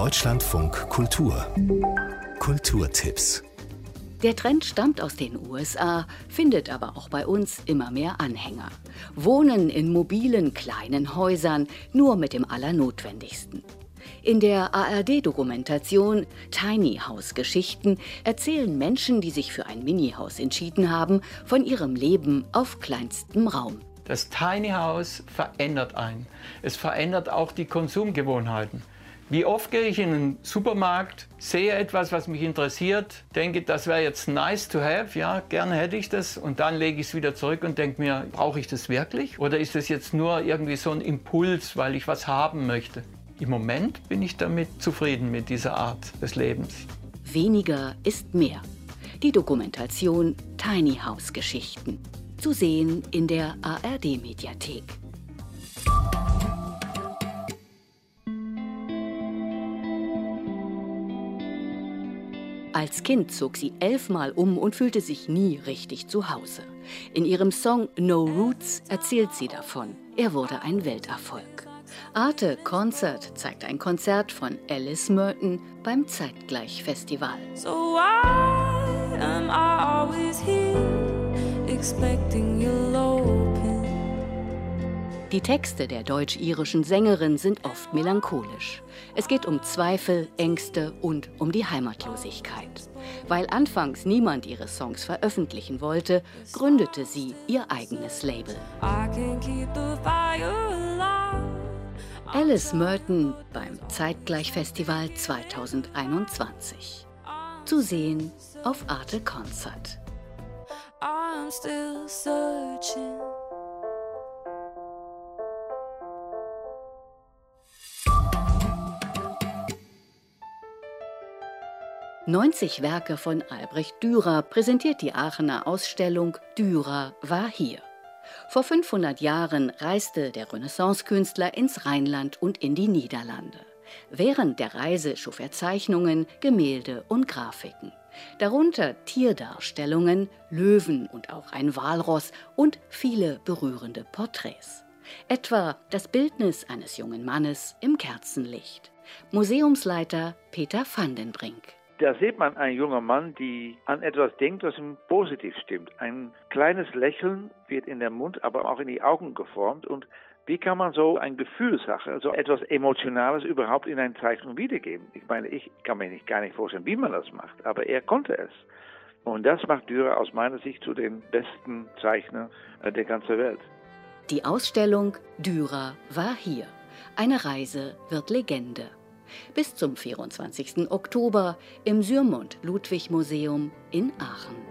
Deutschlandfunk Kultur Kulturtipps der Trend stammt aus den USA, findet aber auch bei uns immer mehr Anhänger. Wohnen in mobilen kleinen Häusern, nur mit dem Allernotwendigsten. In der ARD-Dokumentation Tiny House Geschichten erzählen Menschen, die sich für ein Mini-Haus entschieden haben, von ihrem Leben auf kleinstem Raum. Das Tiny House verändert einen. Es verändert auch die Konsumgewohnheiten. Wie oft gehe ich in einen Supermarkt, sehe etwas, was mich interessiert, denke, das wäre jetzt nice to have, ja, gerne hätte ich das und dann lege ich es wieder zurück und denke mir, brauche ich das wirklich? Oder ist es jetzt nur irgendwie so ein Impuls, weil ich was haben möchte? Im Moment bin ich damit zufrieden mit dieser Art des Lebens. Weniger ist mehr. Die Dokumentation Tiny House Geschichten. Zu sehen in der ARD Mediathek. Als Kind zog sie elfmal um und fühlte sich nie richtig zu Hause. In ihrem Song No Roots erzählt sie davon. Er wurde ein Welterfolg. Arte Concert zeigt ein Konzert von Alice Merton beim Zeitgleich Festival. So why am I always here expecting you'll open? Die Texte der deutsch-irischen Sängerin sind oft melancholisch. Es geht um Zweifel, Ängste und um die Heimatlosigkeit. Weil anfangs niemand ihre Songs veröffentlichen wollte, gründete sie ihr eigenes Label. Alice Merton beim Zeitgleich-Festival 2021. Zu sehen auf Arte Concert. I'm still searching. 90 Werke von Albrecht Dürer präsentiert die Aachener Ausstellung Dürer war hier. Vor 500 Jahren reiste der Renaissancekünstler ins Rheinland und in die Niederlande. Während der Reise schuf er Zeichnungen, Gemälde und Grafiken. Darunter Tierdarstellungen, Löwen und auch ein Walross und viele berührende Porträts. Etwa das Bildnis eines jungen Mannes im Kerzenlicht. Museumsleiter Peter Vandenbrink. Da sieht man einen jungen Mann, die an etwas denkt, was ihm positiv stimmt. Ein kleines Lächeln wird in den Mund, aber auch in die Augen geformt. Und wie kann man so eine Gefühlssache, so etwas Emotionales überhaupt in eine Zeichnung wiedergeben? Ich meine, ich kann mir nicht, gar nicht vorstellen, wie man das macht, aber er konnte es. Und das macht Dürer aus meiner Sicht zu den besten Zeichner der ganzen Welt. Die Ausstellung Dürer war hier. Eine Reise wird Legende bis zum 24. Oktober im Sürmund Ludwig Museum in Aachen.